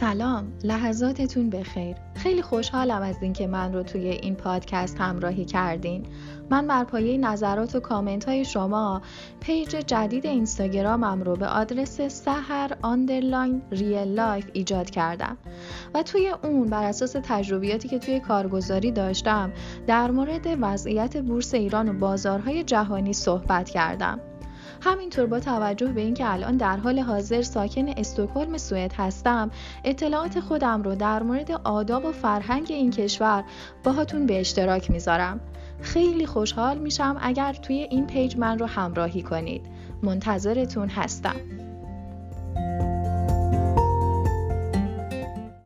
سلام لحظاتتون بخیر. خیلی خوشحالم از اینکه من رو توی این پادکست همراهی کردین. من بر پایه نظرات و کامنت های شما پیج جدید اینستاگرامم رو به آدرس سحر underline real life ایجاد کردم. و توی اون بر اساس تجربیاتی که توی کارگزاری داشتم در مورد وضعیت بورس ایران و بازارهای جهانی صحبت کردم. همینطور با توجه به اینکه الان در حال حاضر ساکن استکهلم سوئد هستم اطلاعات خودم رو در مورد آداب و فرهنگ این کشور باهاتون به اشتراک می‌ذارم. خیلی خوشحال میشم اگر توی این پیج من رو همراهی کنید. منتظرتون هستم.